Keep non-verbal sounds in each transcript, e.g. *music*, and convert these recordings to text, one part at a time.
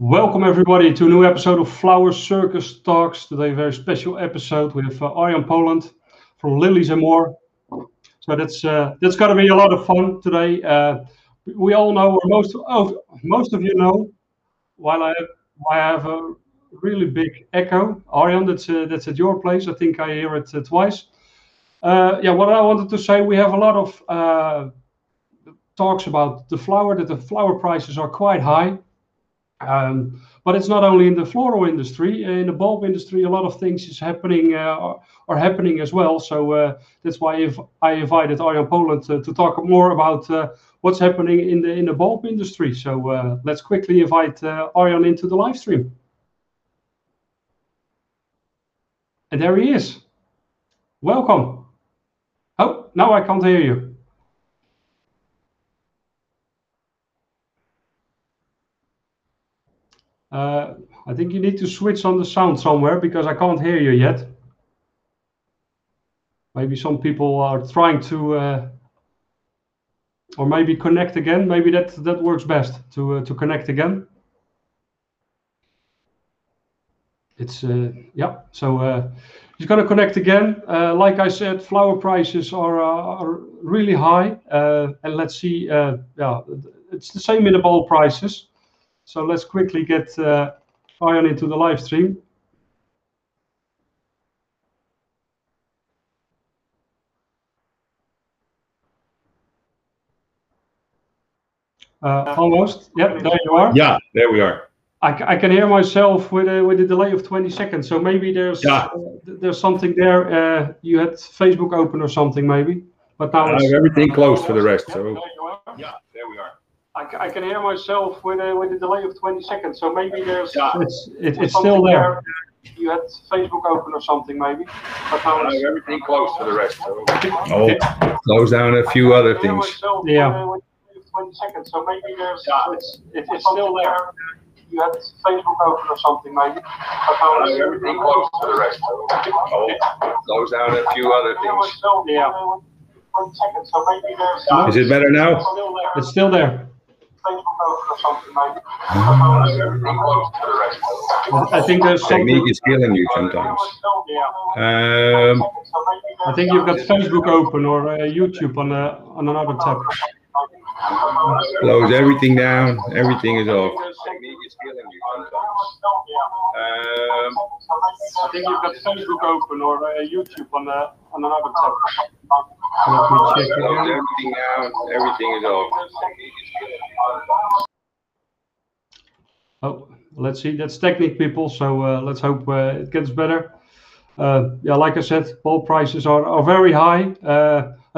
Welcome everybody to a new episode of Flower Circus Talks. Today, a very special episode with uh, Arjan Poland from Lilies and More. So that's uh, that's going to be a lot of fun today. Uh, we all know, or most of most of you know, while I have, why I have a really big echo. Arjan, that's uh, that's at your place. I think I hear it uh, twice. Uh, yeah, what I wanted to say, we have a lot of uh, talks about the flower. That the flower prices are quite high. Um, but it's not only in the floral industry. In the bulb industry, a lot of things is happening uh, are happening as well. So uh, that's why if I invited Arjan Poland to, to talk more about uh, what's happening in the in the bulb industry. So uh, let's quickly invite uh, Arjan into the live stream. And there he is. Welcome. Oh, now I can't hear you. Uh, I think you need to switch on the sound somewhere because I can't hear you yet. Maybe some people are trying to, uh, or maybe connect again. Maybe that that works best to uh, to connect again. It's uh, yeah. So uh, he's gonna connect again. Uh, like I said, flower prices are are really high, and let's see. yeah, it's the same in the bulb prices. So let's quickly get uh, Arjan into the live stream. Uh, almost. Yep, there you are. Yeah, there we are. I, I can hear myself with a with a delay of 20 seconds. So maybe there's yeah. uh, there's something there. Uh, you had Facebook open or something maybe. But now I have everything closed for the rest. So yeah, there we are. I, I can hear myself with a with a delay of 20 seconds. So maybe there's yeah. it's it, it's still there. You had Facebook open or something maybe. But now I have everything closed for the rest. So. Oh, close down a few other things. Yeah. Uh, 20 seconds. So maybe there's yeah. it's it, it's still there. You had Facebook open or something maybe. But now I have everything closed for the rest. Oh, close down a few other things. Yeah. Is it better now? It's still there. I think there's technique is killing you sometimes. Um, I think you've got Facebook open or uh, YouTube on uh, on another tab. Close everything down. Everything is off. Um, I think you've got Facebook open or uh, YouTube on a, uh, on another tab. Let me check Close everything down. Everything is off. Oh, let's see. That's technique, people. So uh, let's hope uh, it gets better. Uh, yeah, like I said, bulb prices are, are very high.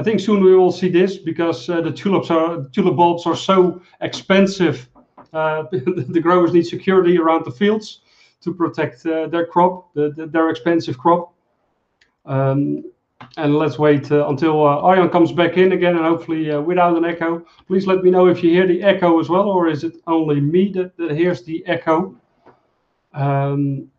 Uh, I think soon we will see this because uh, the tulips are tulip bulbs are so expensive. Uh, *laughs* the growers need security around the fields to protect their crop, the, the, their expensive crop. Um, and let's wait uh, until uh, Arjan comes back in again and hopefully uh, without an echo. Please let me know if you hear the echo as well or is it only me that, that hears the echo. Um,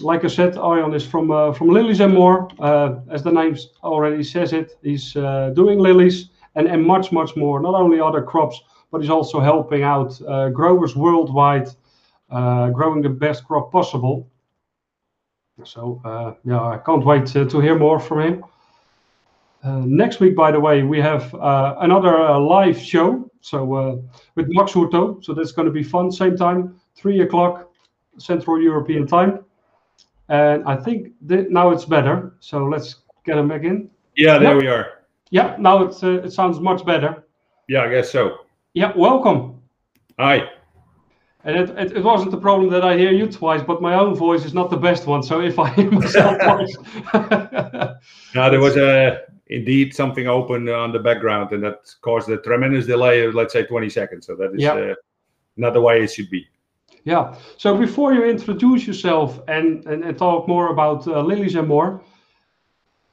like I said, Arjan is from uh, from Lilies and More. Uh, as the name already says it, he's uh, doing lilies and, and much, much more. Not only other crops, but he's also helping out growers worldwide growing the best crop possible. So uh, yeah, I can't wait to, to hear more from him. Uh, next week, by the way, we have uh, another uh, live show. So uh, with Max Hurto. So that's going to be fun. Same time, three o'clock Central European time. And I think th- now it's better. So let's get him back in. Yeah, there we are. Yeah, now it uh, it sounds much better. Yeah, I guess so. Yeah, welcome. Hi. And it, it, it, wasn't the problem that I hear you twice, but my own voice is not the best one. So if I hear myself *laughs* twice. now, there was a, indeed something open on the background, and that caused a tremendous delay of, let's say, 20 seconds. So that is yep. uh, not the way it should be. Yeah. So before you introduce yourself and, and, and talk more about uh, lilies and more,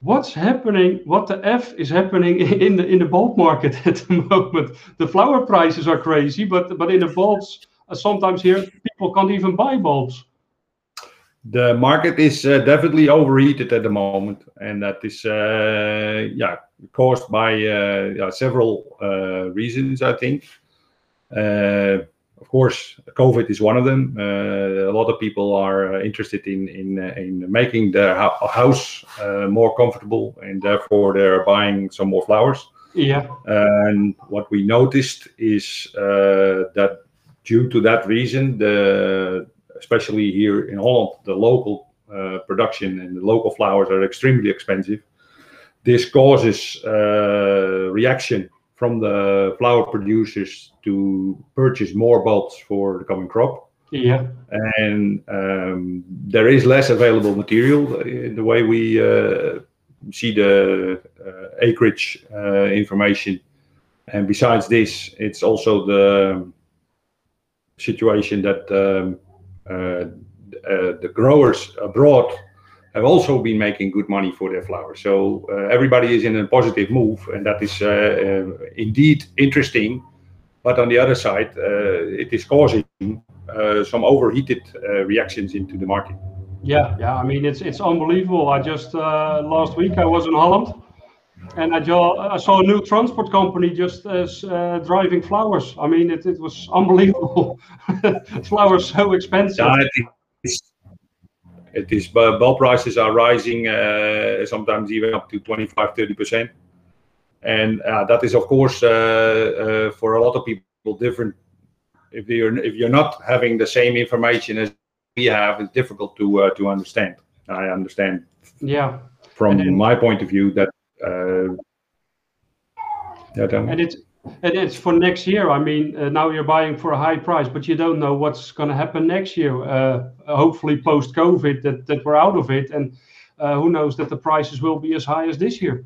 what's happening what the f is happening *laughs* in the in the bulb market *laughs* at the moment the flower prices are crazy but but in the bulbs sometimes here people can't even buy bulbs. The market is uh, definitely overheated at the moment, and that is uh, yeah caused by uh, yeah, several uh, reasons. I think. Uh, of course, COVID is one of them. Uh, a lot of people are interested in in, in making their house more comfortable, and therefore they're buying some more flowers. Yeah. And what we noticed is that due to that reason, the especially here in Holland, the local uh, production and the local flowers are extremely expensive. This causes uh, reaction from the flower producers to purchase more bulbs for the coming crop. Yeah. And um, there is less available material in the way we uh, see the uh, acreage uh, information. And besides this, it's also the situation that um, uh, uh, the growers abroad have also been making good money for their flowers. So uh, everybody is in a positive move, and that is indeed interesting. But on the other side, it is causing some overheated reactions into the market. Yeah, yeah. I mean, it's it's unbelievable. I just uh, last week I was in Holland, and I, I saw a new transport company just as uh, driving flowers. I mean, it, it was unbelievable. *laughs* flowers so expensive. Yeah, it is. Is bulb prices are rising, uh, sometimes even up to 25, 30 percent, and uh, that is of course uh, uh, for a lot of people different. If you're if you're not having the same information as we have, it's difficult to uh, to understand. I understand. Yeah. From then, my point of view, that uh, and it's and it's for next year. I mean, uh, now you're buying for a high price, but you don't know what's going to happen next year. Uh, hopefully, post COVID, that that we're out of it, and uh, who knows that the prices will be as high as this year.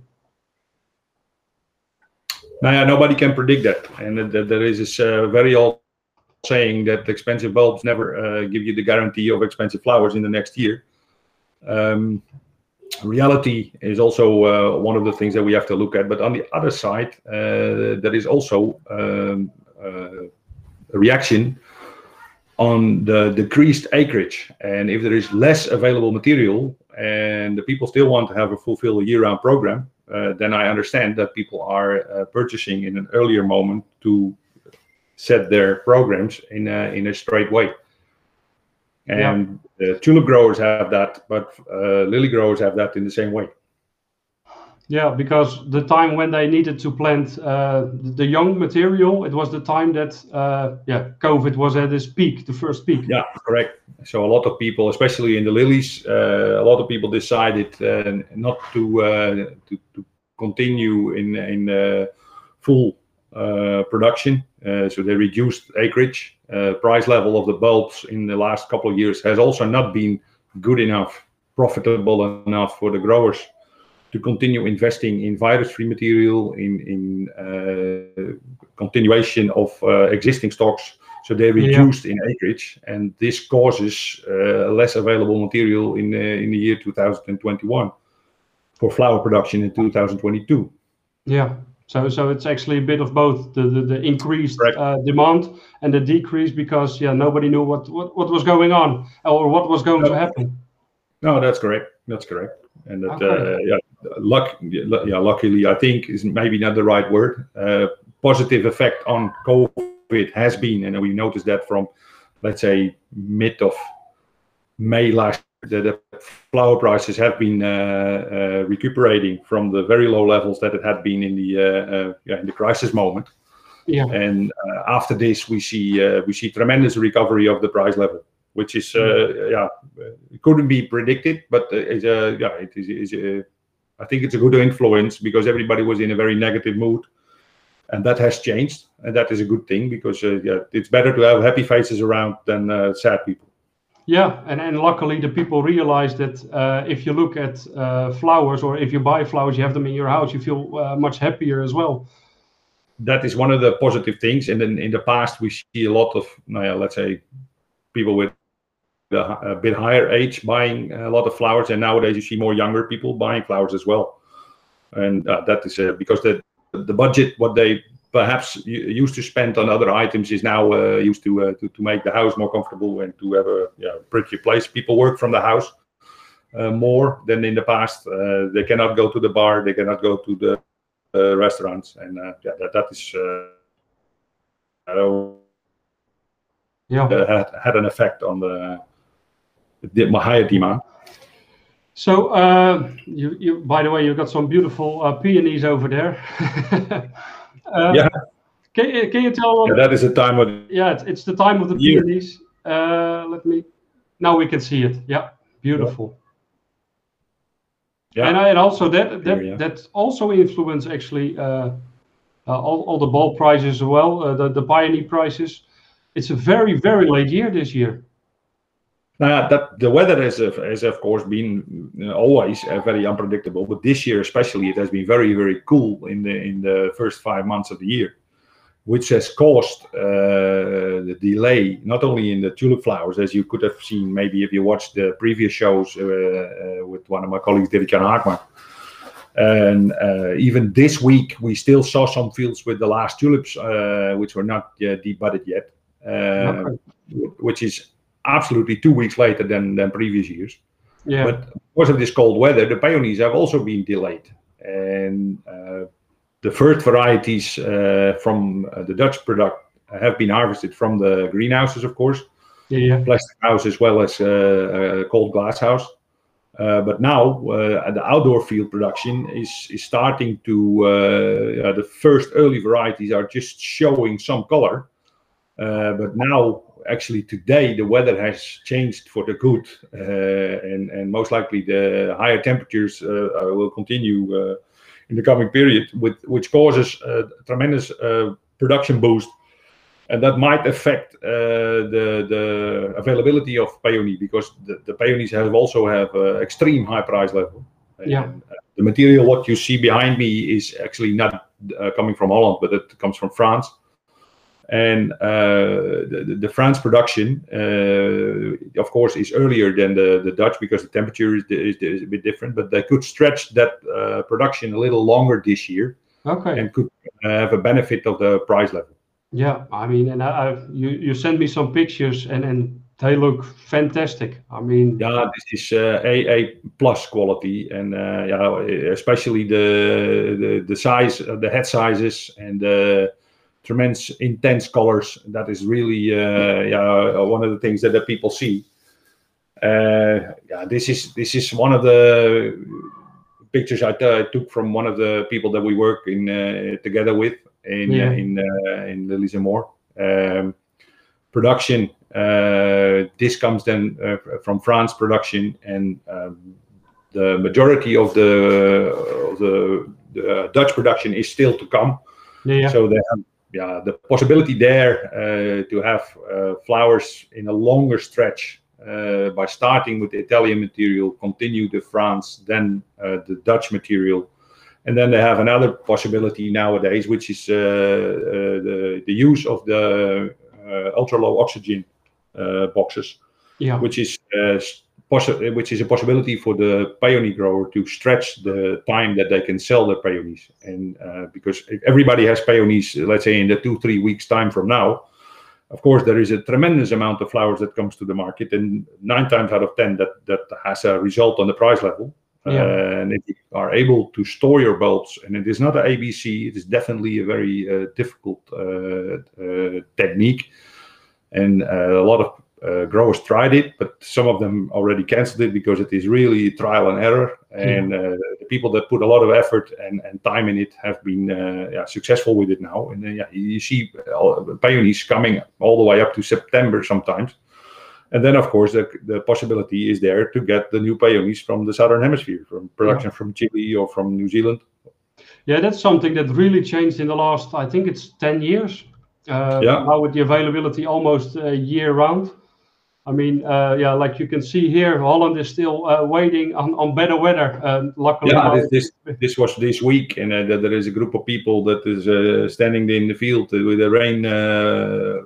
Now, yeah, nobody can predict that, and there is this uh, very old saying that expensive bulbs never uh, give you the guarantee of expensive flowers in the next year. Um, reality is also uh, one of the things that we have to look at. But on the other side, uh, there is also um, uh, a reaction on the decreased acreage. And if there is less available material and the people still want to have a fulfill year round program, uh, then I understand that people are uh, purchasing in an earlier moment to set their programs in a, in a straight way. And yeah. uh, tulip growers have that, but uh, lily growers have that in the same way. Yeah, because the time when they needed to plant uh, the young material, it was the time that uh, yeah, COVID was at its peak, the first peak. Yeah, correct. So a lot of people, especially in the lilies, uh, a lot of people decided uh, not to, uh, to, to continue in in full production. So they reduced acreage uh, price level of the bulbs in the last couple of years has also not been good enough, profitable enough for the growers to continue investing in virus-free material, in in uh, continuation of uh, existing stocks. So they reduced yeah. in acreage, and this causes uh, less available material in uh, in the year 2021 for flower production in 2022. Yeah. So, so it's actually a bit of both the the, the increased uh, demand and the decrease because yeah nobody knew what what, what was going on or what was going no. to happen. No, that's correct. That's correct. And that okay. uh, yeah, luck yeah luckily I think is maybe not the right word. Uh, positive effect on COVID has been, and we noticed that from let's say mid of May last the, the flower prices have been uh, uh, recuperating from the very low levels that it had been in the uh, yeah, in the crisis moment. Yeah. And after this, we see we see tremendous recovery of the price level, which is mm. yeah, it couldn't be predicted, but yeah, it is. is I think it's a good influence because everybody was in a very negative mood, and that has changed, and that is a good thing because uh, yeah, it's better to have happy faces around than uh, sad people. Yeah, and, and luckily the people realize that uh, if you look at uh, flowers or if you buy flowers, you have them in your house, you feel uh, much happier as well. That is one of the positive things. And then in the past, we see a lot of, let's say, people with a, bit higher age buying a lot of flowers. And nowadays, you see more younger people buying flowers as well. And uh, that is uh, because the the budget what they perhaps used to spend on other items is now uh, used to, uh, to to make the house more comfortable and to have a yeah, pretty place. People work from the house uh, more than in the past. Uh, they cannot go to the bar. They cannot go to the uh, restaurants, and uh, yeah, that that is Yeah. had, had an effect on the, the higher demand. So, uh, you, you, by the way, you've got some beautiful uh, peonies over there. *laughs* Yeah. Can, can you tell? Yeah, that is the time of Yeah, it's, it's the time of the Year. peonies. Uh, let me. Now we can see it. Yeah, beautiful. yeah. And, I- and also that that yeah. that also influence actually uh, uh, all, all the ball prices as well. Uh, the the pioneer prices. It's a very very late year this year. Uh, that the weather has, of- has of course been uh, always uh, very unpredictable, but this year especially it has been very very cool in the in the first five months of the year, which has caused uh, the delay not only in the tulip flowers as you could have seen maybe if you watched the previous shows uh, uh, with one of my colleagues Dirk Jan Haakman. And uh, even this week, we still saw some fields with the last tulips, uh, which were not uh, debudded yet, uh, Okay. which is absolutely two weeks later than, than previous years. Yeah. But because of this cold weather, the peonies have also been delayed. And uh, the first varieties uh, from uh, the Dutch product have been harvested from the greenhouses, of course, yeah. Yeah. plastic house as well as uh, a cold glass house. Uh, but now uh, the outdoor field production is is starting to. Uh, uh, the first early varieties are just showing some color, but now actually today the weather has changed for the good, uh, and and most likely the higher temperatures uh, uh, will continue uh, in the coming period, with which causes a tremendous uh, production boost and that might affect uh, the the availability of peony because the, the peonies have also have uh, extreme high price level. Yeah. And, uh, the material what you see behind me is actually not uh, coming from Holland, but it comes from France. And uh, the, the- France production, uh, of course, is earlier than the, the Dutch because the temperature is, is, is a bit different. But they could stretch that uh, production a little longer this year Okay. and could have a benefit of the price level. Yeah. I mean, and I, I you you sent me some pictures and and they look fantastic. I mean. Yeah, this is uh, A A plus quality, and uh, yeah, especially the the the size, the head sizes, and the tremendous intense colors. That is really uh, yeah one of the things that the people see. Uh, yeah, this is this is one of the pictures I took from one of the people that we work in uh, together with in Yeah. in uh, in Lilies and More. Um, production. Uh, this comes then uh, from France production, and um, the majority of the of the, the Dutch production is still to come. Yeah. So they have yeah the possibility there uh, to have uh, flowers in a longer stretch uh, by starting with the Italian material, continue to France, then uh, the Dutch material, and then they have another possibility nowadays, which is uh, uh, the the use of the uh, ultra low oxygen uh, boxes Yeah. which is uh, possi- which is a possibility for the peony grower to stretch the time that they can sell their peonies. And uh, because if everybody has peonies, let's say in the two three weeks time from now, of course there is a tremendous amount of flowers that comes to the market, and nine times out of ten that that has a result on the price level. Yeah. Uh, and if you are able to store your bulbs, and it is not an ABC, it is definitely a very uh, difficult uh, uh, technique and uh, a lot of uh, growers tried it, but some of them already canceled it because it is really trial and error. And uh, the people that put a lot of effort and, and time in it have been uh, yeah, successful with it now. And uh, yeah, you see all- peonies coming all the way up to September sometimes. And then, of course, the, the possibility is there to get the new peonies from the southern hemisphere, from production from Chile or from New Zealand. Yeah, that's something that really changed in the last, I think it's 10 years. Uh, Yeah. Now with the availability almost uh, year round. I mean, uh, yeah, like you can see here, Holland is still uh, waiting on, on better weather. Um, luckily, Yeah, this, this this was this week, and uh, that there is a group of people that is uh, standing in the field with the rain, uh,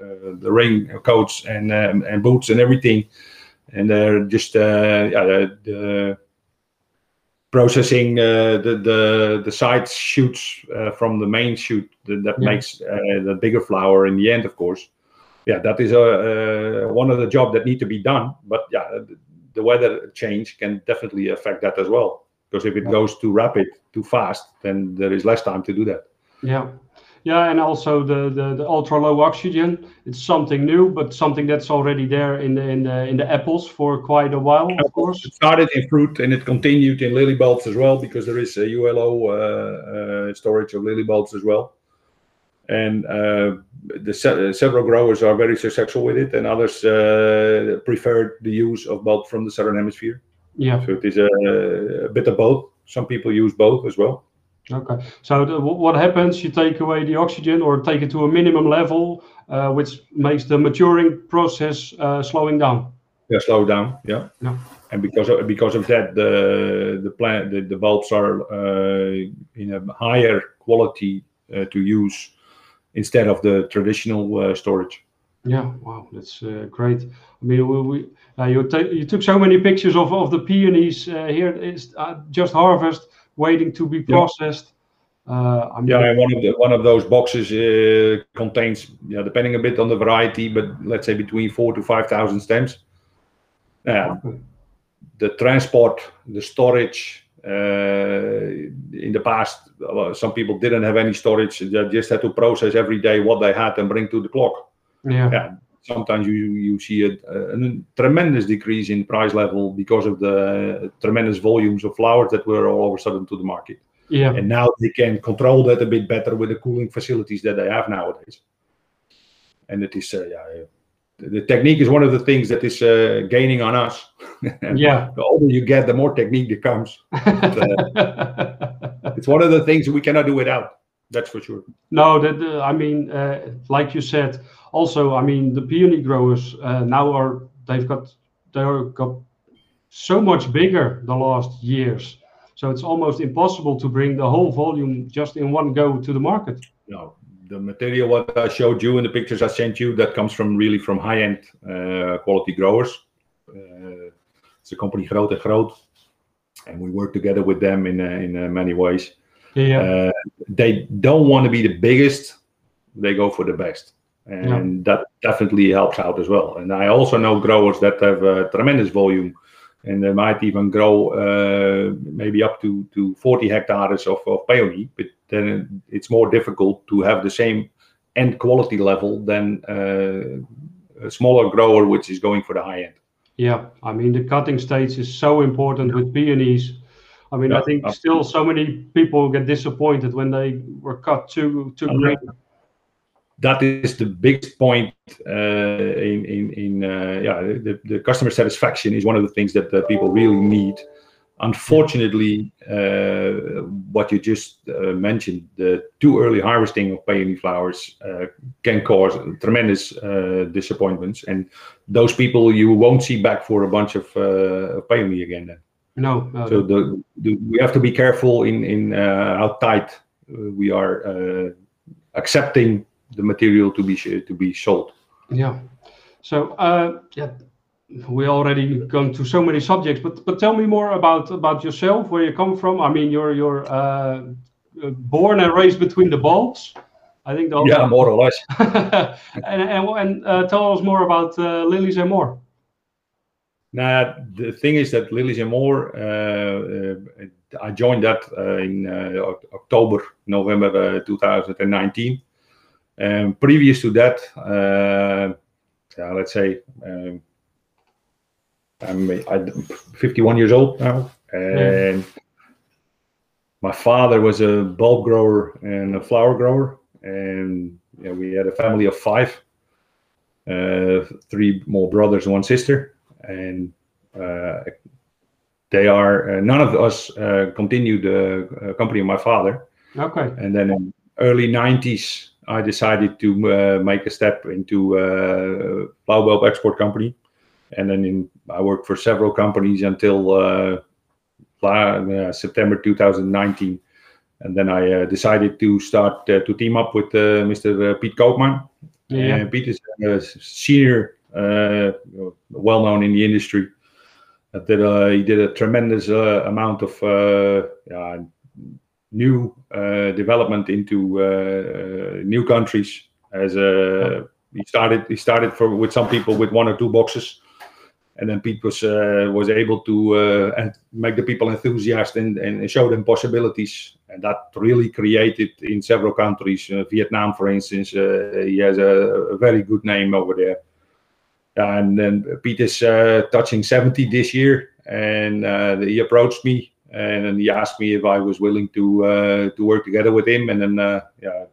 uh, the rain coats and um, and boots and everything, and they're just uh, yeah, the, the processing uh, the the the side shoots uh, from the main shoot that, that Yeah. makes uh, the bigger flower in the end, of course. Yeah, that is a, uh, one of the job that need to be done. But yeah, the, the weather change can definitely affect that as well. Because if it goes too rapid, too fast, then there is less time to do that. Yeah, Yeah, and also the, the, the ultra low oxygen. It's something new, but something that's already there in the in the in the apples for quite a while, of course. It started in fruit and it continued in lily bulbs as well because there is a ULO uh, uh, storage of lily bulbs as well. And uh, the se several growers are very successful with it, and others uh, prefer the use of bulb from the southern hemisphere. Yeah. So it is a, a bit of both. Some people use both as well. Okay. So the, what happens? You take away the oxygen or take it to a minimum level, uh, which makes the maturing process uh, slowing down. Yeah, slow down. Yeah. Yeah. And because of because of that, the the plant the, the bulbs are uh, in a higher quality uh, to use instead of the traditional uh, storage. Yeah. Wow, that's uh, great. I mean, we, we you you took so many pictures of of the peonies here. It's just harvest waiting to be processed. Uh, I mean, yeah, and one of the one of those boxes uh, contains, yeah, depending a bit on the variety, but let's say between four to five thousand stems. Yeah, the transport, the storage. Uh, the past, some people didn't have any storage; they just had to process every day what they had and bring to the clock. Yeah. yeah sometimes you you see a, a, tremendous decrease in price level because of the tremendous volumes of flowers that were all of a sudden to the market. Yeah. And now they can control that a bit better with the cooling facilities that they have nowadays. And it is, uh, yeah, the technique is one of the things that is uh, gaining on us. *laughs* yeah. The older you get, the more technique there comes. *laughs* But, uh, it's one of the things we cannot do without. That's for sure. No, that uh, I mean, uh, like you said, also, I mean, the peony growers uh, now are they've got they're got so much bigger the last years. So it's almost impossible to bring the whole volume just in one go to the market. No, the material what I showed you in the pictures I sent you that comes from really from high-end uh, quality growers. Uh, it's a company Groot and Groot, and we work together with them in uh, in uh, many ways. Yeah. Uh, they don't want to be the biggest; they go for the best and yeah. that definitely helps out as well. And I also know growers that have tremendous volume, and they might even grow uh, maybe up to to 40 hectares of, of peony, but then it's more difficult to have the same end quality level than uh, a smaller grower which is going for the high end. Yeah, I mean the cutting stage is so important with peonies. I mean, yeah, I think absolutely. still so many people get disappointed when they were cut too too green that is the biggest point uh, in in, in uh, yeah the, the customer satisfaction is one of the things that uh, people really need unfortunately uh, what you just uh, mentioned the too early harvesting of peony flowers uh, can cause tremendous disappointments and those people you won't see back for a bunch of peony again then no, so we have to be careful in in how tight we are accepting the material to be to be sold. Yeah. So uh, yeah, we already gone to so many subjects, but but tell me more about about yourself, where you come from. I mean, you're you're uh, born and raised between the bulbs. I think. The yeah, more or less. *laughs* and and, and uh, tell us more about uh, Lilies and More. Now the thing is that Lilies and More, uh, uh, I joined that in October, November 2019 um, previous to that, uh, yeah, let's say um, I'm, I'm 51 years old now, and yeah. my father was a bulb grower and a flower grower, and yeah, we had a family of five, uh, three more brothers and one sister, and uh, they are uh, none of us uh, continued the uh, company of my father. Okay. And then in early 90s, I decided to uh, make a step into a flower bulb export company, and then in, I worked for several companies until uh, uh September 2019, and then I uh, decided to start uh, to team up with Mr. Piet Koopman. Yeah. Piet is a senior, well known in the industry. That he did a tremendous amount of yeah, new uh, development into uh, uh, new countries. As a he started, he started for with some people with one or two boxes, and then Piet was uh, was able to uh, and make the people enthusiastic and, and show them possibilities, and that really created in several countries. Uh, Vietnam, for instance, he has a, a, very good name over there. And then Piet is touching 70 this year, and he approached me and he asked me if I was willing to to work together with him, and then yeah,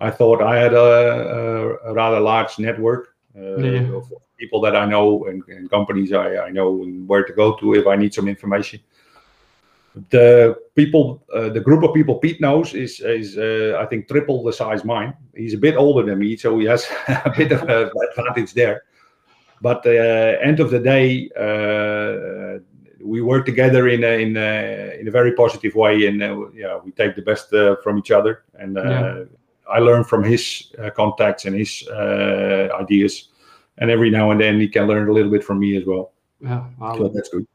I thought I had a, a rather large network. Yeah. Of, people that I know and, and companies I, I know and where to go to if I need some information. The people, uh, the group of people Piet knows is is uh, I think triple the size mine. He's a bit older than me, so he has *laughs* a bit of an advantage there. But uh, end of the day, uh, we work together in a, in a, in a very positive way, and uh, yeah, we take the best uh, from each other. And yeah. I learn from his contacts and his ideas and every now and then he can learn a little bit from me as well. Yeah, wow. so that's good.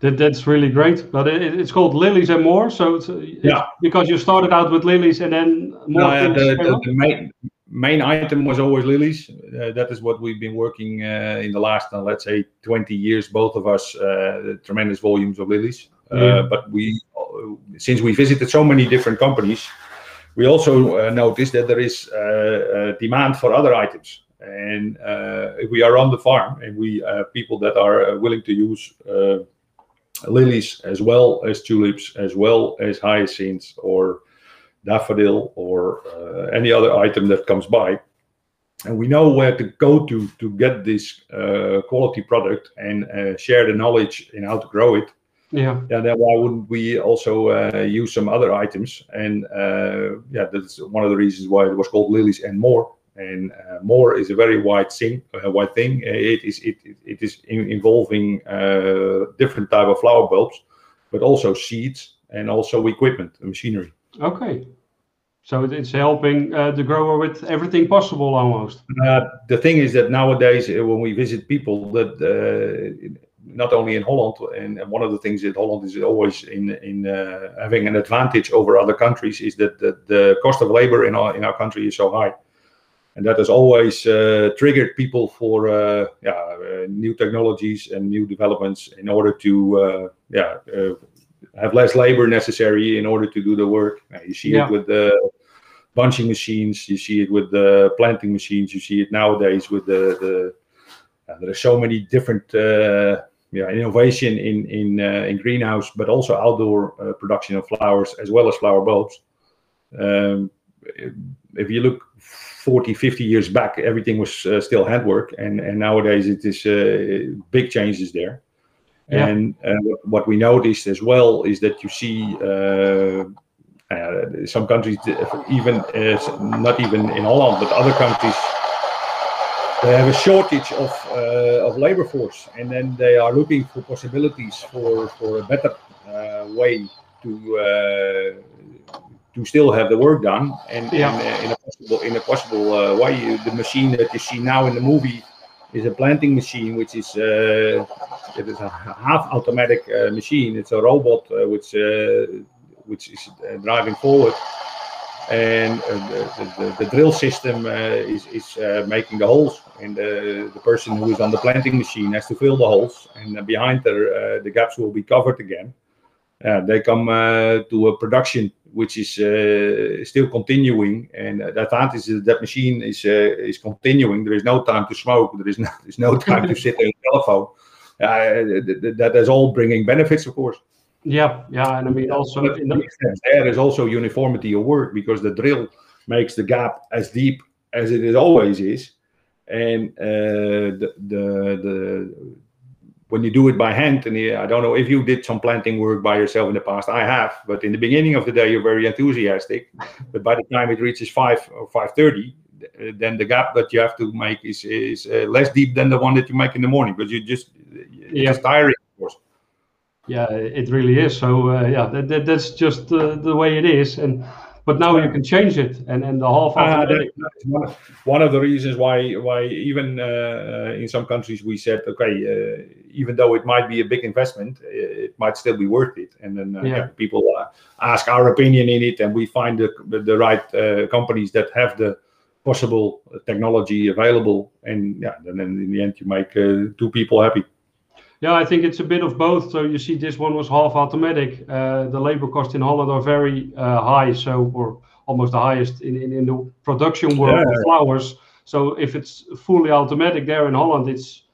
That, that's really great. But it, it's called Lilies and More. So it's, it's, yeah, because you started out with lilies and then more. No, the, the, the, main main item was always lilies. Uh, that is what we've been working uh, in the last, uh, let's say, 20 years. Both of us, uh, tremendous volumes of lilies. Uh, yeah. But we, since we visited so many different companies, we also uh, noticed that there is demand for other items. And uh, if we are on the farm and we have people that are uh, willing to use uh, lilies as well as tulips, as well as hyacinths or daffodil or uh, any other item that comes by, and we know where to go to to get this uh, quality product and uh, share the knowledge in how to grow it. Yeah. Yeah. Then why wouldn't we also use some other items? And yeah, that's one of the reasons why it was called lilies and more and uh, more is a very wide thing. Uh, wide thing. Uh, it is it it is in, involving uh, different type of flower bulbs, but also seeds and also equipment, and machinery. Okay, so it's helping uh, the grower with everything possible almost. Uh, the thing is that nowadays, when we visit people, that not only in Holland, and, one of the things that Holland is always in in having an advantage over other countries is that the, the cost of labor in our in our country is so high and that has always uh, triggered people for uh, yeah, uh, new technologies and new developments in order to uh, yeah uh, have less labor necessary in order to do the work. you see yeah. it with the bunching machines, you see it with the planting machines, you see it nowadays with the the. there are so many different yeah, innovation in in in greenhouse, but also outdoor production of flowers as well as flower bulbs. Um, if you look 40, 50 years back, everything was uh, still handwork, and and nowadays it is uh, big changes there. Yeah. And uh, what we noticed as well is that you see uh, uh, some countries, even uh, not even in Holland, but other countries, they have a shortage of of labor force, and then they are looking for possibilities for for a better way to to still have the work done and, yeah. and uh, in a possible in a possible uh, way. The machine that you see now in the movie is a planting machine, which is uh, it is a half automatic uh, machine. It's a robot uh, which uh, which is driving forward, and uh, the, the, the, drill system uh, is is uh, making the holes, and the, person who is on the planting machine has to fill the holes, and behind there the gaps will be covered again. they come to a production which is uh, still continuing. And the advantage is that machine is uh, is continuing. There is no time to smoke. There is no, *laughs* there's no time to sit on the telephone. Uh, that is all bringing benefits, of course. Yeah, yeah, and I mean also in the there is also uniformity of work because the drill makes the gap as deep as it is always is, and uh, the, the the when you do it by hand, and I don't know if you did some planting work by yourself in the past. I have, but in the beginning of the day, you're very enthusiastic. *laughs* but by the time it reaches five or five thirty, then the gap that you have to make is is uh, less deep than the one that you make in the morning. because you just it's yeah. just tiring. Yeah, it really is. So uh, yeah, that, that, that's just uh, the way it is, and but now you can change it. And and the half uh, that, one, of, one of the reasons why why even uh, uh, in some countries we said okay uh, even though it might be a big investment it might still be worth it. And then uh, yeah. People uh, ask our opinion in it and we find the the right companies that have the possible technology available. And yeah and then in the end you make two people happy Yeah, I think it's a bit of both. So you see, this one was half automatic. Uh, the labor costs in Holland are very uh, high, so or almost the highest in, in, in the production world yeah. of flowers. So if it's fully automatic there in Holland, it's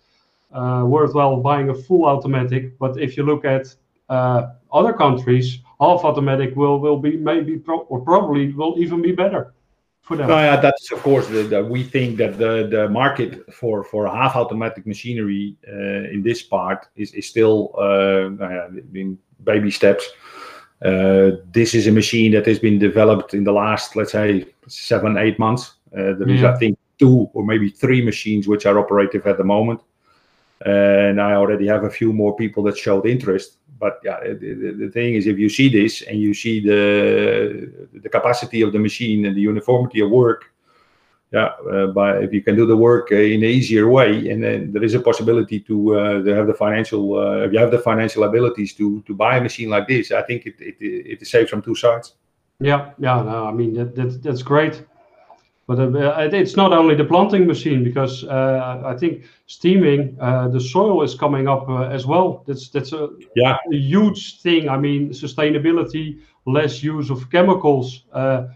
uh, worthwhile buying a full automatic. But if you look at uh, other countries, half automatic will will be maybe pro- or probably will even be better. No, yeah, that's of course the, the, we think that the the market for for half automatic machinery uh, in this part is is still uh, in baby steps. Uh, this is a machine that has been developed in the last, let's say, seven eight months. Uh, there is, I think, two or maybe three machines which are operative at the moment, and I already have a few more people that showed interest but yeah, the, the, thing is, if you see this and you see the the capacity of the machine and the uniformity of work, yeah, uh, if you can do the work uh, in an easier way, and then there is a possibility to, uh, to have the financial, uh, if you have the financial abilities to to buy a machine like this, I think it it, it saves from two sides. Yeah, yeah, no, I mean that, that that's great. But uh, it's not only the planting machine because uh, I think steaming uh, the soil is coming up uh, as well. That's that's a, yeah. a huge thing. I mean, sustainability, less use of chemicals. Uh,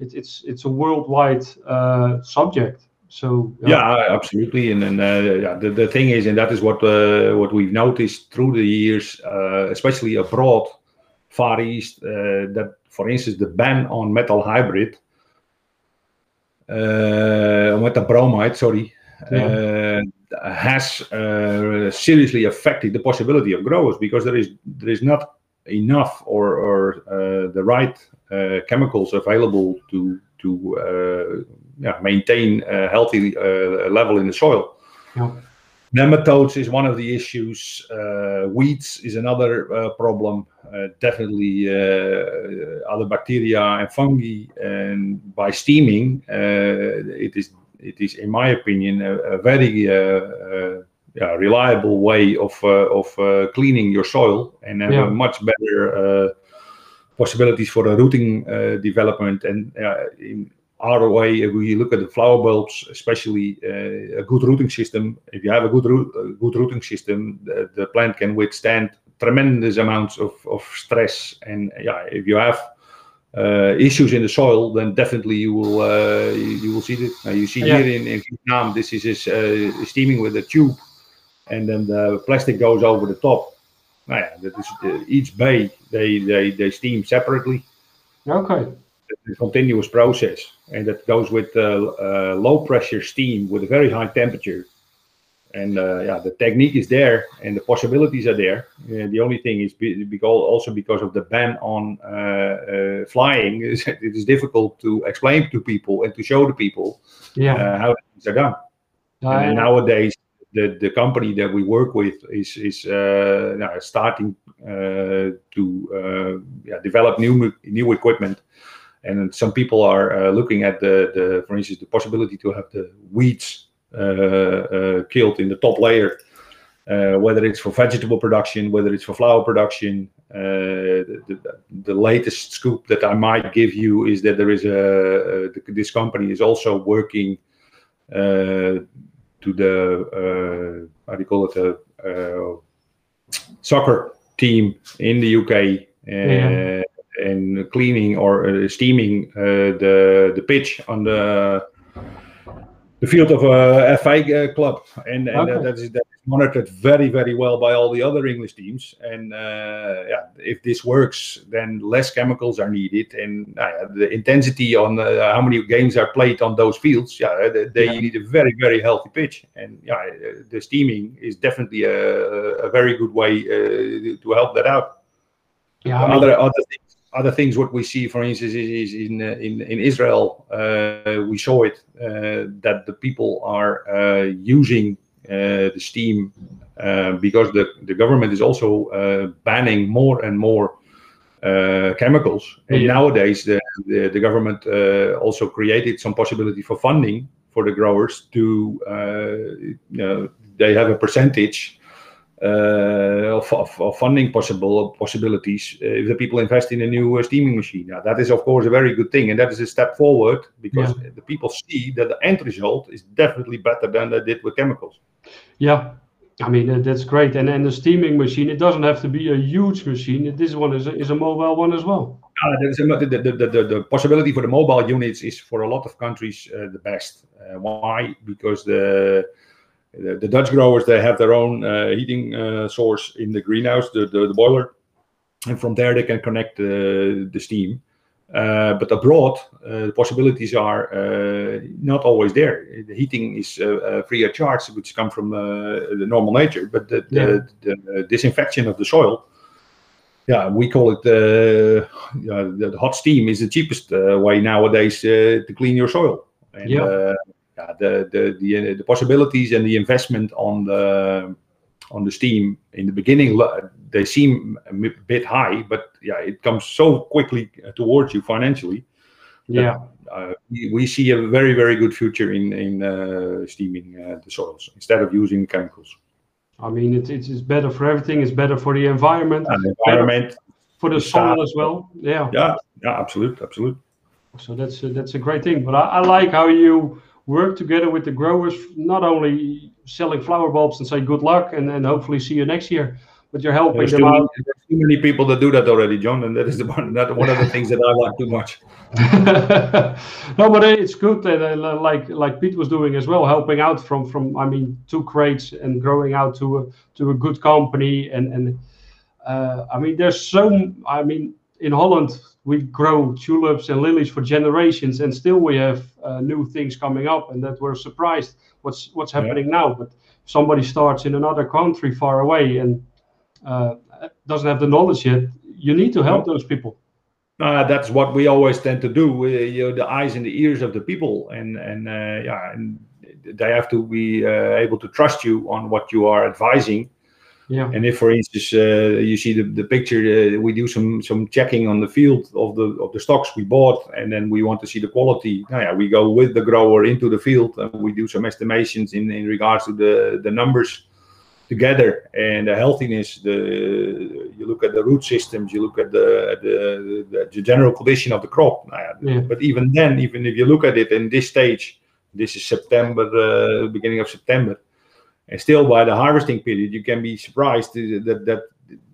it, it's it's a worldwide uh, subject. So yeah, yeah absolutely. And then yeah, the, the thing is, and that is what what we've noticed through the years, especially abroad, Far East, that for instance the ban on methyl hybrid uh, the bromide, sorry, yeah. uh, has uh, seriously affected the possibility of growers because there is there is not enough or or uh, the right uh, chemicals available to to uh, yeah, maintain a healthy level in the soil. Yeah. Nematodes is one of the issues. Uh, weeds is another uh, problem. Uh, definitely uh, other bacteria and fungi. And by steaming, uh, it is it is, in my opinion, a, a very uh, yeah, reliable way of of cleaning your soil and have yeah. a much better possibilities for the rooting development. And in if we look at the flower bulbs, especially uh, a good rooting system, if you have a good root, a good rooting system, the, the, plant can withstand tremendous amounts of, of stress. And yeah, if you have uh, issues in the soil, then definitely you will uh, you, you, will see it. Now you see yeah. here in, in, Vietnam, this is uh, steaming with a tube, and then the plastic goes over the top. Now, yeah, that is uh, each bay they, they they steam separately. Okay a continuous process, and that goes with uh, uh, low pressure steam with a very high temperature. And uh, yeah, the technique is there, and the possibilities are there. the only thing is because also because of the ban on flying, *laughs* it is difficult to explain to people and to show the people yeah. how things are done. and nowadays, the, the company that we work with is is uh, starting uh, to uh, yeah, develop new new equipment and some people are uh, looking at the, the, for instance, the possibility to have the weeds uh, uh, killed in the top layer, uh, whether it's for vegetable production, whether it's for flower production. The, the, the, latest scoop that I might give you is that there is a, this company is also working to the how do you call it a soccer team in the UK. Yeah and cleaning or uh, steaming uh, the the pitch on the the field of a FA club, and, and okay. that is that is monitored very very well by all the other English teams. And uh, yeah, if this works, then less chemicals are needed, and uh, the intensity on uh, how many games are played on those fields, yeah, they, they yeah. need a very very healthy pitch. And yeah, the steaming is definitely a, a very good way to help that out. Yeah, I mean, other other things other things what we see for instance is, in, uh, in in israel uh, we saw it uh, that the people are uh, using uh, the steam uh, because the, the government is also banning more and more chemicals and yeah. nowadays the, the, the government also created some possibility for funding for the growers to you know, they have a percentage of, of, of, funding possible possibilities uh, if the people invest in a new uh, steaming machine. Now, that is, of course, a very good thing, and that is a step forward because yeah. the people see that the end result is definitely better than they did with chemicals. Yeah, I mean, that's great. And and the steaming machine, it doesn't have to be a huge machine. This one is a, is a mobile one as well. Uh, the, the, the, the, possibility for the mobile units is for a lot of countries uh, the best. Uh, why? Because the, the, the Dutch growers they have their own uh, heating uh, source in the greenhouse, the, the, the boiler, and from there they can connect the steam. Uh, but abroad, uh, the possibilities are uh, not always there. The heating is free of charge, which come from the normal nature, but the, yeah. the, the, disinfection of the soil, yeah, we call it the hot steam is the cheapest way nowadays to clean your soil. And, yeah. Yeah, the, the the possibilities and the investment on the on the steam in the beginning they seem a bit high, but yeah, it comes so quickly towards you financially. Yeah, uh, we, see a very very good future in in uh, steaming uh, the soils instead of using chemicals. I mean, it, it's better for everything. It's better for the environment. And environment for the soil as well. Yeah. Yeah. Yeah. Absolute. Absolute. So that's a, that's a great thing. But I, I like how you work together with the growers, not only selling flower bulbs and say good luck and then hopefully see you next year, but you're helping There's them out. There's too many people that do that already, John, and that is the one, that one of the things that I like too much. *laughs* no, but it's good that uh, like like Piet was doing as well, helping out from from I mean two crates and growing out to a to a good company and and uh, I mean there's so I mean in Holland we grow tulips and lilies for generations and still we have uh, new things coming up and that we're surprised what's what's happening yeah. now but somebody starts in another country far away and uh, doesn't have the knowledge yet, you need to help those people. Uh, that's what we always tend to do. We, you know, the eyes and the ears of the people, and and uh, yeah, and they have to be uh, able to trust you on what you are advising. Yeah. And if, for instance, uh, you see the, the picture, uh, we do some some checking on the field of the of the stocks we bought, and then we want to see the quality. Now, yeah, we go with the grower into the field, and we do some estimations in in regards to the the numbers together and the healthiness the you look at the root systems you look at the the, the, the general condition of the crop yeah. but even then even if you look at it in this stage this is september uh, beginning of september and still by the harvesting period you can be surprised that that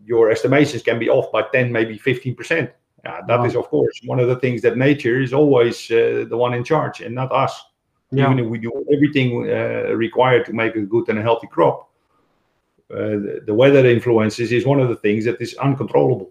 your estimations can be off by 10 maybe 15 percent yeah, that wow. is of course one of the things that nature is always uh, the one in charge and not us yeah. even if we do everything uh, required to make a good and a healthy crop uh, the weather influences is one of the things that is uncontrollable.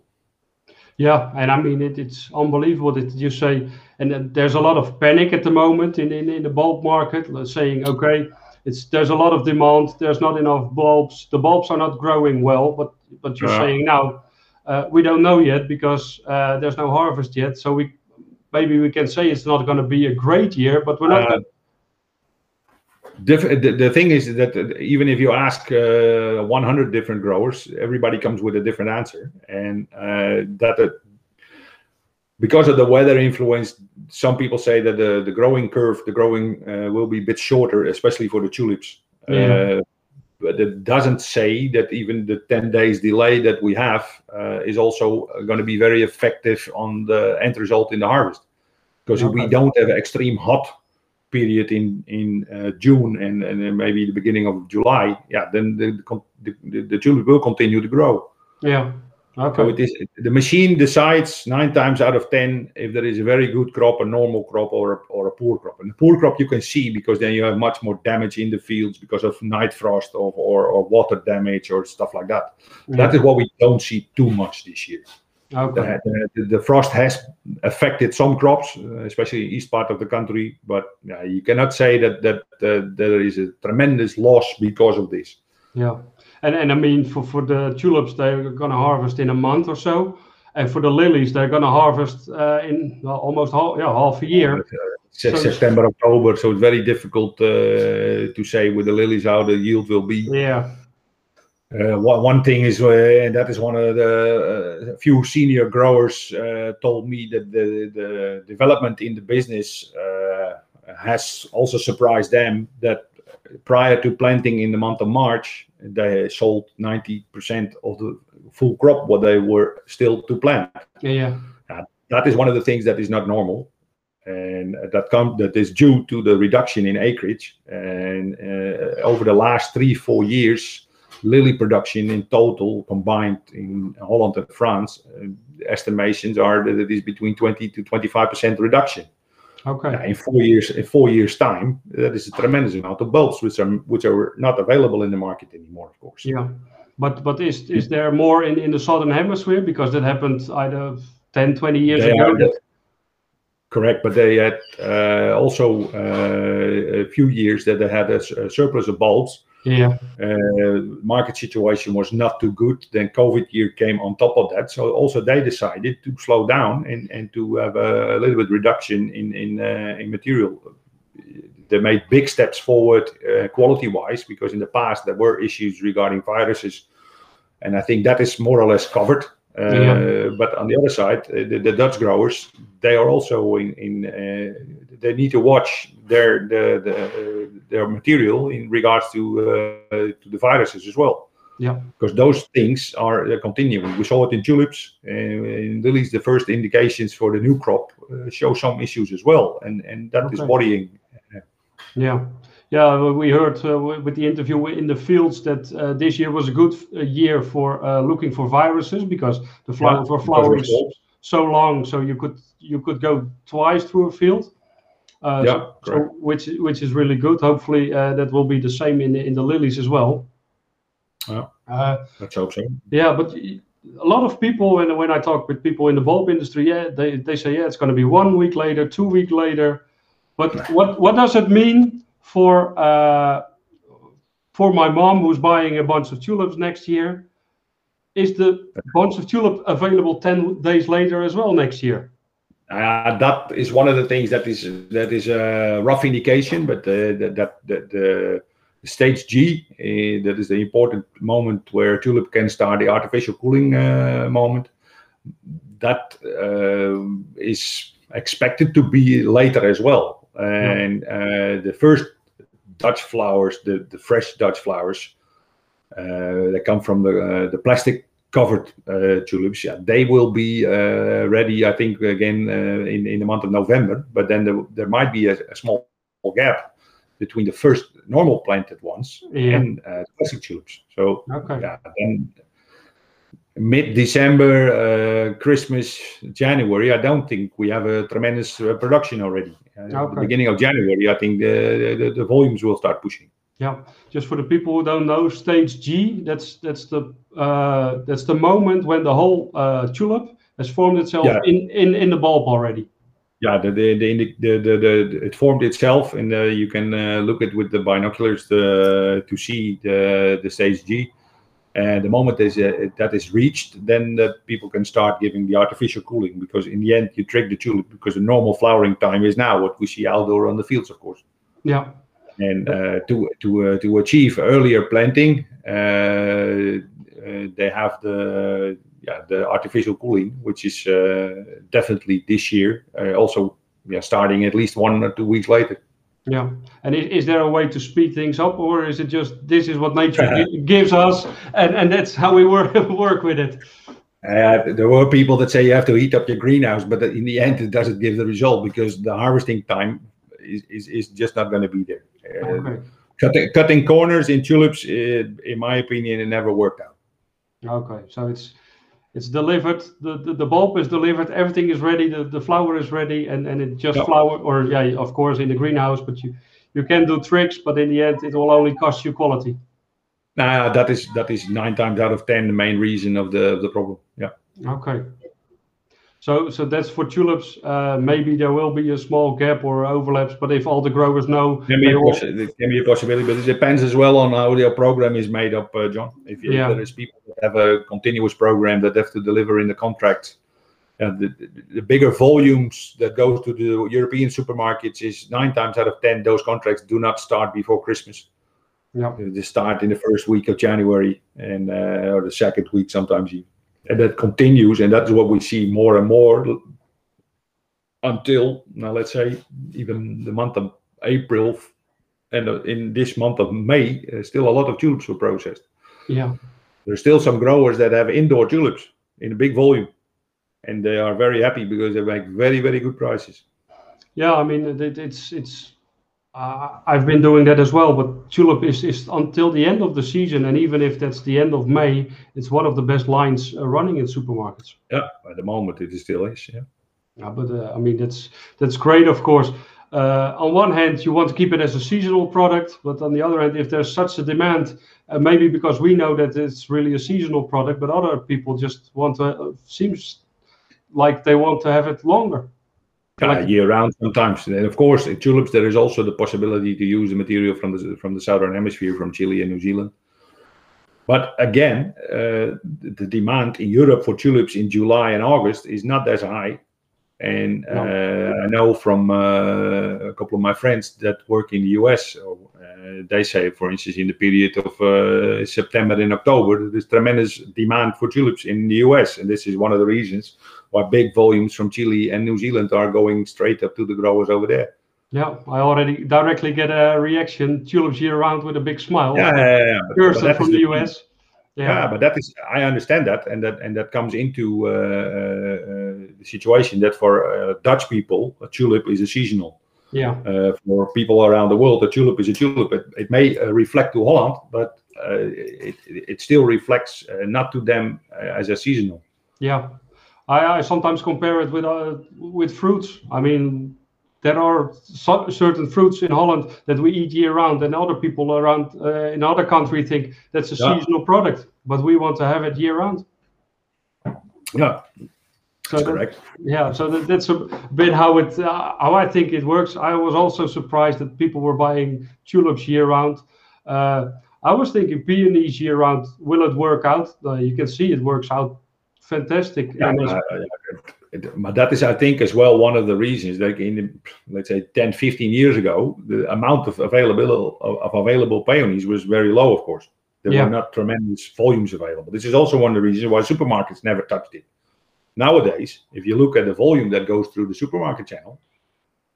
Yeah, and I mean it, it's unbelievable that you say, and there's a lot of panic at the moment in, in, in the bulb market, saying, okay, it's there's a lot of demand, there's not enough bulbs, the bulbs are not growing well, but but you're yeah. saying now uh, we don't know yet because uh, there's no harvest yet, so we maybe we can say it's not going to be a great year, but we're not. Uh, the, the thing is that even if you ask uh, 100 different growers, everybody comes with a different answer, and uh, that uh, because of the weather influence, some people say that the, the growing curve, the growing uh, will be a bit shorter, especially for the tulips. Yeah. Uh, but it doesn't say that even the 10 days delay that we have uh, is also going to be very effective on the end result in the harvest. Because okay. if we don't have an extreme hot period in in uh, June and and maybe the beginning of July, yeah, then the the, the, the tulip will continue to grow. Yeah. Okay. So it is the machine decides nine times out of ten if there is a very good crop, a normal crop, or a, or a poor crop. And the poor crop you can see because then you have much more damage in the fields because of night frost or or, or water damage or stuff like that. Yeah. That is what we don't see too much this year. Okay. The, the, the, frost has affected some crops, especially east part of the country, but yeah, you cannot say that that uh, there is a tremendous loss because of this. Yeah, and and I mean for for the tulips they're going to harvest in a month or so, and for the lilies they're going to harvest uh, in well, almost half, yeah half a year. So September, October, so it's very difficult uh, to say with the lilies how the yield will be. Yeah. Uh, one, one thing is, uh, and that is one of the uh, few senior growers uh, told me that the, the development in the business uh, has also surprised them that prior to planting in the month of March, they sold 90% of the full crop what they were still to plant. Yeah. yeah. that is one of the things that is not normal. And that come that is due to the reduction in acreage. And uh, over the last three, four years, lily production in total combined in Holland and France, uh, estimations are that it is between 20 to 25 percent reduction. Okay. Yeah, in four years, in four years' time, that is a tremendous amount of bulbs, which are which are not available in the market anymore, of course. Yeah. But but is is there more in, in the southern hemisphere because that happened either 10, 20 years They ago? the- correct, but they had uh, also uh, a few years that they had a surplus of bulbs. Yeah. Uh, market situation was not too good. Then COVID year came on top of that, so also they decided to slow down and, and to have a, a little bit reduction in in uh, in material. They made big steps forward uh, quality wise because in the past there were issues regarding viruses, and I think that is more or less covered. Uh, Yeah. But on the other side, uh, the, the Dutch growers they are also in, in uh, they need to watch their the, the uh, their material in regards to uh, to the viruses as well Yeah. because those things are uh, continuing. We saw it in tulips, uh, in lilies. The first indications for the new crop uh, show some issues as well, and and that is Okay. worrying. Yeah. Yeah, we heard uh, with the interview in the fields that uh, this year was a good uh, year for uh, looking for viruses because the flower Yeah, for flowering so long, so you could you could go twice through a field. Uh, Yeah, so, so which which is really good. Hopefully, uh, that will be the same in the, in the lilies as well. Yeah. Uh, Let's hope so. yeah, but a lot of people when when I talk with people in the bulb industry, yeah, they, they say yeah, it's going to be one week later, two week later. But what what does it mean for uh, for my mom who's buying a bunch of tulips next year? Is the bunch of tulip available ten days later as well next year? Uh, that is one of the things that is that is a rough indication, but uh, that that that the stage G uh, that is the important moment where tulip can start the artificial cooling uh, moment. That uh, is expected to be later as well, and uh, the first Dutch flowers, the the fresh Dutch flowers, uh, that come from the uh, the plastic covered uh, tulips, yeah, they will be uh, ready. I think again uh, in in the month of November. But then there, there might be a, a small gap between the first normal planted ones Yeah. and uh, plastic tulips. So Okay. yeah, then mid December, uh, Christmas, January, I don't think we have a tremendous uh, production already. Uh, at the Okay. beginning of January, I think the, the the volumes will start pushing. Yeah, just for the people who don't know, stage G, that's that's the uh, that's the moment when the whole uh, tulip has formed itself Yeah. in, in in the bulb already. yeah the the the, the, the, the it formed itself and uh, you can uh, look at with the binoculars to, to see the the stage G and the moment is uh, that is reached then the people can start giving the artificial cooling because in the end you trick the tulip because the normal flowering time is now what we see outdoor on the fields of course. Yeah, and uh, to to uh, to achieve earlier planting uh, uh, they have the yeah the artificial cooling which is uh, definitely this year uh, also yeah starting at least one or two weeks later yeah. And is, is there a way to speed things up, or is it just this is what nature *laughs* gives us, and and that's how we work *laughs* work with it? uh, there were people that say you have to heat up your greenhouse but in the end it doesn't give the result because the harvesting time is, is, is just not going to be there uh, Okay, cutting, cutting corners in tulips uh, in my opinion it never worked out okay. So it's it's delivered. The, the the bulb is delivered. Everything is ready. The the flower is ready, and and it just flower or yeah, of course in the greenhouse. But you you can do tricks, but in the end it will only cost you quality. Nah, that is that is nine times out of ten the main reason of the of the problem. Yeah. Okay. So so that's for tulips. Uh, maybe there will be a small gap or overlaps, but if all the growers know, Can be, a will- it can be a possibility, but it depends as well on how their program is made up, uh, John. If, you, Yeah. if there is people that have a continuous program that have to deliver in the contract, and the, the, the bigger volumes that go to the European supermarkets is nine times out of ten those contracts do not start before Christmas. yeah, They start in the first week of January and uh, or the second week sometimes even. And that continues, and that's what we see more and more until now. Let's say even the month of April, and uh, in this month of May, uh, still a lot of tulips were processed. yeah, There's still some growers that have indoor tulips in a big volume, and they are very happy because they make very very good prices. yeah. I mean, it, it's it's. Uh, I've been doing that as well, but tulip is, is until the end of the season, and even if that's the end of May, it's one of the best lines uh, running in supermarkets. Yeah, at the moment it still is. Yeah. Yeah, but uh, I mean that's that's great, of course. Uh, on one hand, you want to keep it as a seasonal product, but on the other hand, if there's such a demand, uh, maybe because we know that it's really a seasonal product, but other people just want to, uh, seems like they want to have it longer. Uh, year round sometimes. And of course, in tulips, there is also the possibility to use the material from the, from the southern hemisphere, from Chile and New Zealand. But again, uh, the demand in Europe for tulips in July and August is not as high and uh, I know from uh, a couple of my friends that work in the US, uh, they say, for instance, in the period of uh, September and October, there's tremendous demand for tulips in the US. And this is one of the reasons why big volumes from Chile and New Zealand are going straight up to the growers over there. Yeah, I already directly get a reaction tulips year round with a big smile. Yeah, yeah, yeah. Person from the, the US. Yeah. yeah. but that is I understand that, and that and that comes into uh, uh, the situation that for uh, Dutch people, a tulip is a seasonal. Yeah. Uh, for people around the world, a tulip is a tulip. It, it may uh, reflect to Holland, but uh, it it still reflects not to them as a seasonal. Yeah, I, I sometimes compare it with with fruits. I mean, there are so, certain fruits in Holland that we eat year round, and other people around uh, in other countries think that's a yeah. seasonal product, but we want to have it year round. Yeah, so that, correct. Yeah, so that, that's a bit how it uh, how I think it works. I was also surprised that people were buying tulips year round. Uh, I was thinking peonies year round. Will it work out? Uh, you can see it works out fantastic. Yeah, but that is, I think, as well one of the reasons. Like in, let's say, 10, 15 years ago, the amount of available of, of available peonies was very low. Of course, there yeah. were not tremendous volumes available. This is also one of the reasons why supermarkets never touched it. Nowadays, if you look at the volume that goes through the supermarket channel,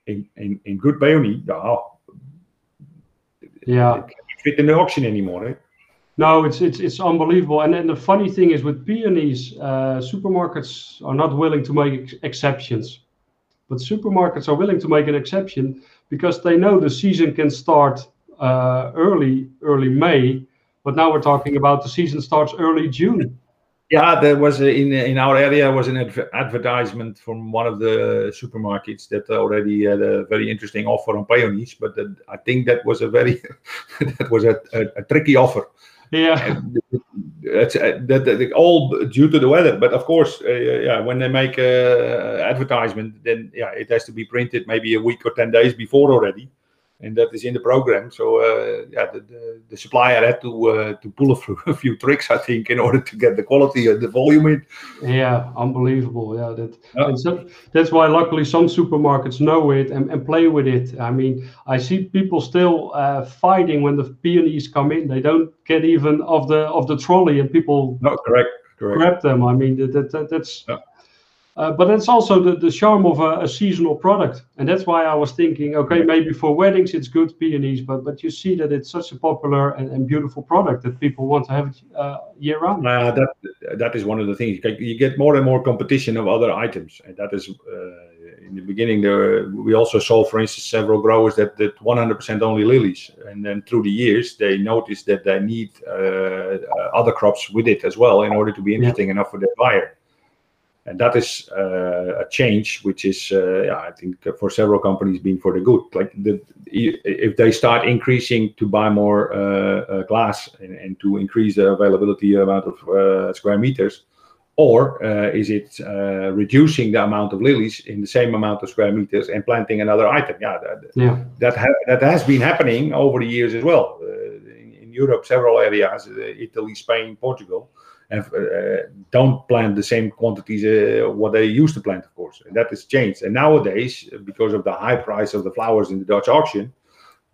in in, in good peony, oh, yeah, it can't fit in the auction anymore. Right? No, it's it's it's unbelievable. And then the funny thing is with peonies, uh, supermarkets are not willing to make ex exceptions, but supermarkets are willing to make an exception because they know the season can start uh, early early May, but now we're talking about the season starts early June. Yeah, there was a, in in our area was an adv advertisement from one of the supermarkets that already had a very interesting offer on peonies, but that, I think that was a very *laughs* that was a, a, a tricky offer yeah, it's uh, that, that, all due to the weather. But of course, uh, yeah, when they make a advertisement, then yeah, it has to be printed maybe a week or ten days before already and that is in the program. So uh, yeah, the, the, the, supplier had to uh, to pull a few, *laughs* a few, tricks, I think, in order to get the quality and the volume in. Yeah, unbelievable. Yeah, that yeah. So, that's why luckily some supermarkets know it and, and play with it. I mean, I see people still uh, fighting when the peonies come in. They don't get even of the of the trolley, and people no correct. Correct. grab them. I mean, that, that that's yeah. Uh, but that's also the, the charm of a, a, seasonal product. And that's why I was thinking, okay, maybe for weddings it's good peonies, but but you see that it's such a popular and, and beautiful product that people want to have it uh, year round. Uh, that that is one of the things. You get more and more competition of other items, and that is uh, in the beginning. There we also saw, for instance, several growers that that 100% only lilies, and then through the years they noticed that they need uh, other crops with it as well in order to be interesting yeah. enough for their buyer and that is uh, a change which is uh, yeah, i think for several companies being for the good. Like the, if they start increasing to buy more uh, uh glass and, and, to increase the availability amount of uh, square meters or uh, is it reducing the amount of lilies in the same amount of square meters and planting another item? Yeah that yeah. that, ha that has been happening over the years as well. In, in, europe several areas italy spain portugal and uh, don't plant the same quantities uh, what they used to plant, of course. And that has changed. And nowadays, because of the high price of the flowers in the Dutch auction,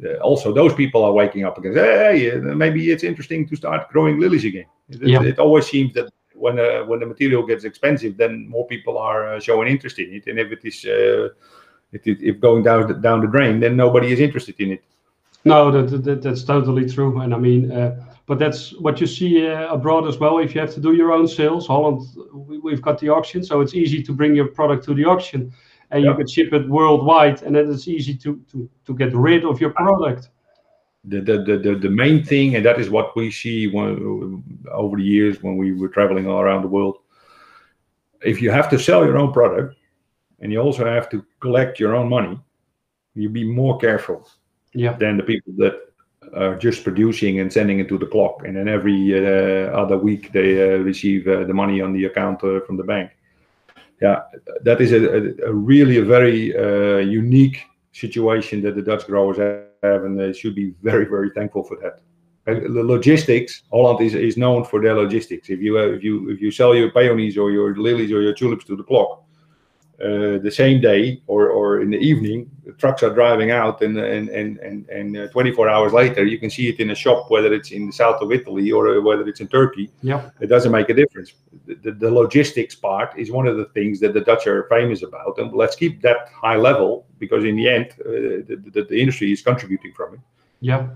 uh, also those people are waking up and say, hey, maybe it's interesting to start growing lilies again. It, yeah. it always seems that when uh, when the material gets expensive, then more people are uh, showing interest in it. And if it is uh, if, if going down the, down the drain, then nobody is interested in it. No, that, that that's totally true. And I mean, but that's what you see uh, abroad as well. If you have to do your own sales, Holland, we, have got the auction, so it's easy to bring your product to the auction. and you can ship it worldwide, and then it's easy to to to get rid of your product. The, the, the, the main thing, and that is what we see when, over the years when we were traveling all around the world. If you have to sell your own product, and you also have to collect your own money, you be more careful yeah. than the people that are just producing and sending it to the clock, and then every uh, other week they uh, receive uh, the money on the account from the bank. Yeah, that is a, a, really a very unique situation that the Dutch growers have, and they should be very very thankful for that. Logistics, Holland is, is known for their logistics. If you uh, if you if you sell your peonies or your lilies or your tulips to the clock, uh, the same day or, or in the evening, the trucks are driving out, and and and and, and uh, 24 hours later, you can see it in a shop, whether it's in the south of Italy or uh, whether it's in Turkey. Yeah, it doesn't make a difference. The, the, the, logistics part is one of the things that the Dutch are famous about, and let's keep that high level because in the end, uh, the, the, the industry is contributing from it. Yeah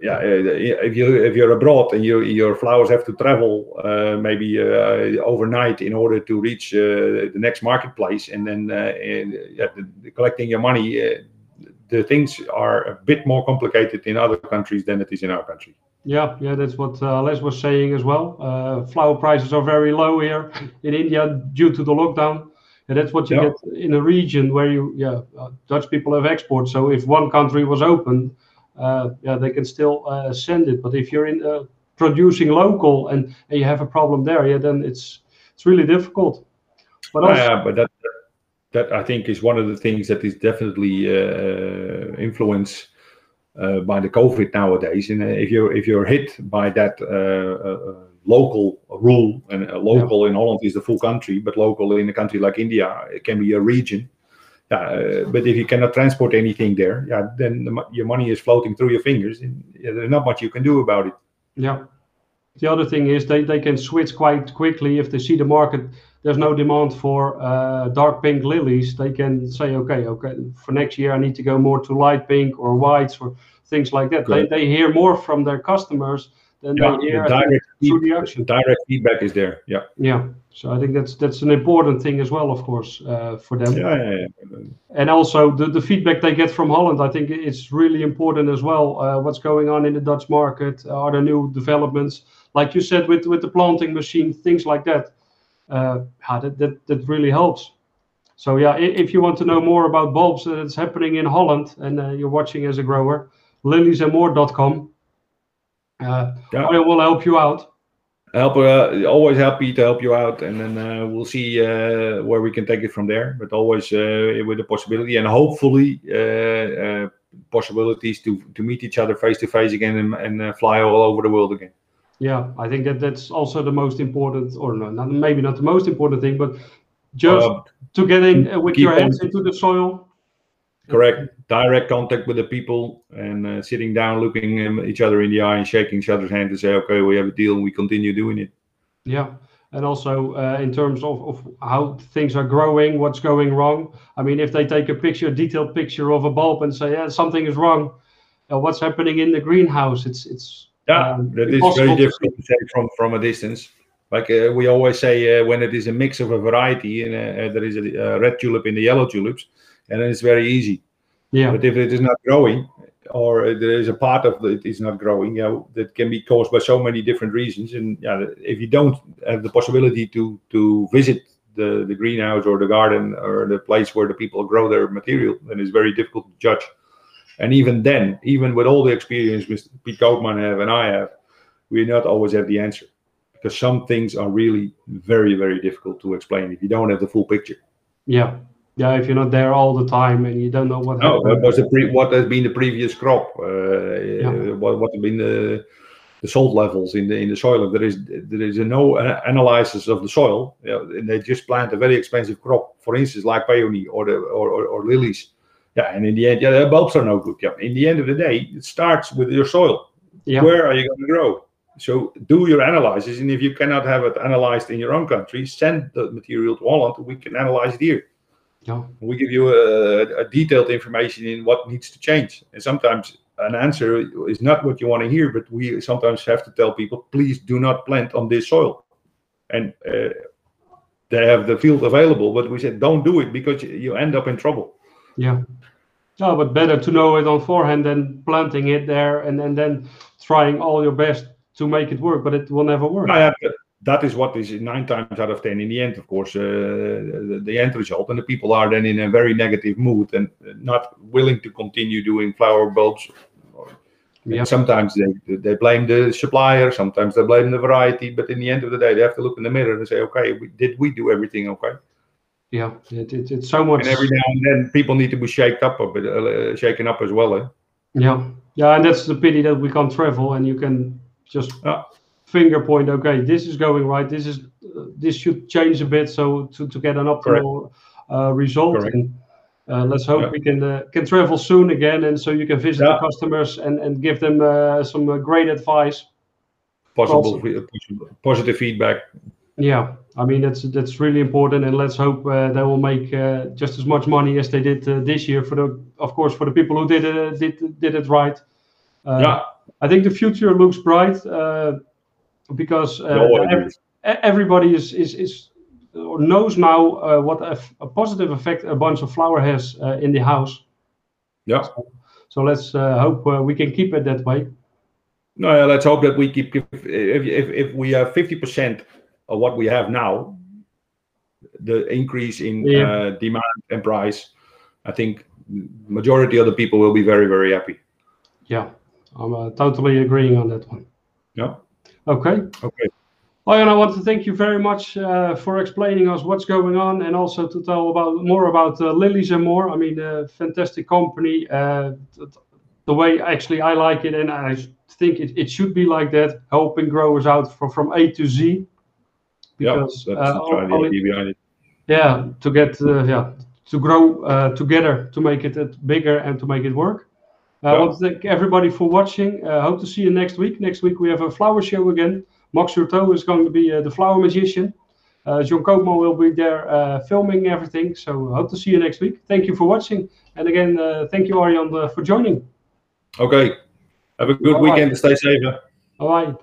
yeah, uh, if you if you're abroad and you, your flowers have to travel uh, maybe uh, overnight in order to reach uh, the next marketplace, and then uh, and, yeah, the, the collecting your money, uh, the things are a bit more complicated in other countries than it is in our country. Yeah, yeah, that's what Les was saying as well. flower prices are very low here in India due to the lockdown. And that's what you yeah. get in a region where you, yeah, Dutch people have exports. So if one country was open, yeah, they can still uh, send it. But if you're in uh, producing local and, and you have a problem there, yeah, then it's it's really difficult. But also, yeah, but that that I think is one of the things that is definitely uh, influenced uh, by the COVID nowadays. And if you're if you're hit by that uh, local rule, and local yeah. in Holland is the full country, but local in a country like India, it can be a region uh, but if you cannot transport anything there, yeah, then the, your money is floating through your fingers, and yeah, there's not much you can do about it. Yeah. The other thing is they, they can switch quite quickly if they see the market. There's no demand for uh, dark pink lilies. They can say, okay, okay, for next year I need to go more to light pink or whites or things like that. They, they hear more from their customers than yeah, they hear the direct, through the. Direct feedback is there. Yeah. Yeah. So I think that's that's an important thing as well, of course, uh, for them. Yeah, yeah, yeah, And also the, the feedback they get from Holland, I think it's really important as well. Uh, what's going on in the Dutch market? Are there new developments? Like you said, with with the planting machine, things like that. Uh, that, that that really helps. So yeah, if you want to know more about bulbs that's happening in Holland and uh, you're watching as a grower, liliesandmore.com. Uh, yeah. I will help you out help uh, always happy to help you out and then uh, we'll see uh, where we can take it from there but always uh, with the possibility and hopefully uh, uh, possibilities to to meet each other face to face again and, and fly all over the world again yeah i think that that's also the most important or no, not maybe not the most important thing but just to get in with your hands on. into the soil correct direct contact with the people and uh, sitting down, looking each other in the eye and shaking each other's hand to say, okay, we have a deal and we continue doing it. Yeah. And also uh, in terms of, of how things are growing, what's going wrong. I mean, if they take a picture, a detailed picture of a bulb and say, yeah, something is wrong, uh, what's happening in the greenhouse? It's, it's, yeah, um, that is very difficult to say from, from a distance. Like uh, we always say, uh, when it is a mix of a variety and uh, there is a, a red tulip in the yellow tulips, and then it's very easy yeah. But if it is not growing, or there is a part of it is not growing, you know, that can be caused by so many different reasons. And yeah, if you don't have the possibility to to visit the the greenhouse or the garden or the place where the people grow their material, then it's very difficult to judge. And even then, even with all the experience Mr. Piet Koopman have and I have, we not always have the answer because some things are really very very difficult to explain if you don't have the full picture. Yeah, yeah, if you're not there all the time and you don't know what. No, what was the pre- what has been the previous crop? Uh, yeah. What what have been the the salt levels in the in the soil? If there is there is a no analysis of the soil, you know, and they just plant a very expensive crop, for instance, like peony or the or, or, or lilies. Yeah, and in the end, yeah, the bulbs are no good. Yeah, in the end of the day, it starts with your soil. Yeah. Where are you going to grow? So do your analysis, and if you cannot have it analyzed in your own country, send the material to Holland. We can analyze it here. Yeah. We give you a, a, detailed information in what needs to change. And sometimes an answer is not what you want to hear, but we sometimes have to tell people, please do not plant on this soil. And uh, they have the field available. But we said don't do it because you- you end up in trouble. Yeah. No, but better to know it on forehand than planting it there and, and then trying all your best to make it work, but it will never work. Nou ja, that is what is nine times out of ten in the end, of course, uh, the, the end result. And the people are then in a very negative mood and not willing to continue doing flower bulbs. Yeah. Sometimes they they blame the supplier, sometimes they blame the variety, but in the end of the day, they have to look in the mirror and say, okay, we, did we do everything okay? Yeah, it, it, it's so much. And every now and then, people need to be shaken up a bit, uh, shaken up as well. Eh? Yeah, yeah, and that's the pity that we can't travel and you can just. Finger point. Okay, this is going right. This is uh, this should change a bit so to, to get an optimal uh, result. Correct. And uh, let's hope Yeah. we can uh, can travel soon again, and so you can visit Yeah. the customers and and give them uh, some uh, great advice. Possible, positive feedback. Yeah, I mean that's that's really important, and let's hope uh, they will make uh, just as much money as they did uh, this year. For the, of course, for the people who did it did did it right. Uh, yeah, I think the future looks bright uh, because uh, no, ev- everybody is is is or knows now uh, what a, f- a positive effect a bunch of flower has uh, in the house. yeah. So let's uh, hope uh, we can keep it that way. No, yeah, let's hope that we keep. If if, if we have fifty percent of what we have now, the increase in Yeah. uh, demand and price, I think majority of the people will be very very happy. Yeah, I'm uh, totally agreeing on that one. Yeah. Okay. Okay. And I want to thank you very much uh, for explaining us what's going on and also to tell about more about uh, Lilies and More. I mean, a fantastic company. Uh, the way actually I like it, and I think it, it should be like that, helping growers out from, from A to Z. Yeah, Because that's, uh, that's the idea behind it. yeah, to get uh, yeah to grow uh, together to make it uh, bigger and to make it work. Uh, I Yeah. want to thank everybody for watching. Uh, hope to see you next week. Next week we have a flower show again. Max Hurto is going to be uh, the flower magician. Uh, John Koopman will be there uh, filming everything. So hope to see you next week. Thank you for watching. And again, uh, thank you, Arjan, uh, for joining. Okay. Have a good weekend. Stay safe. All right.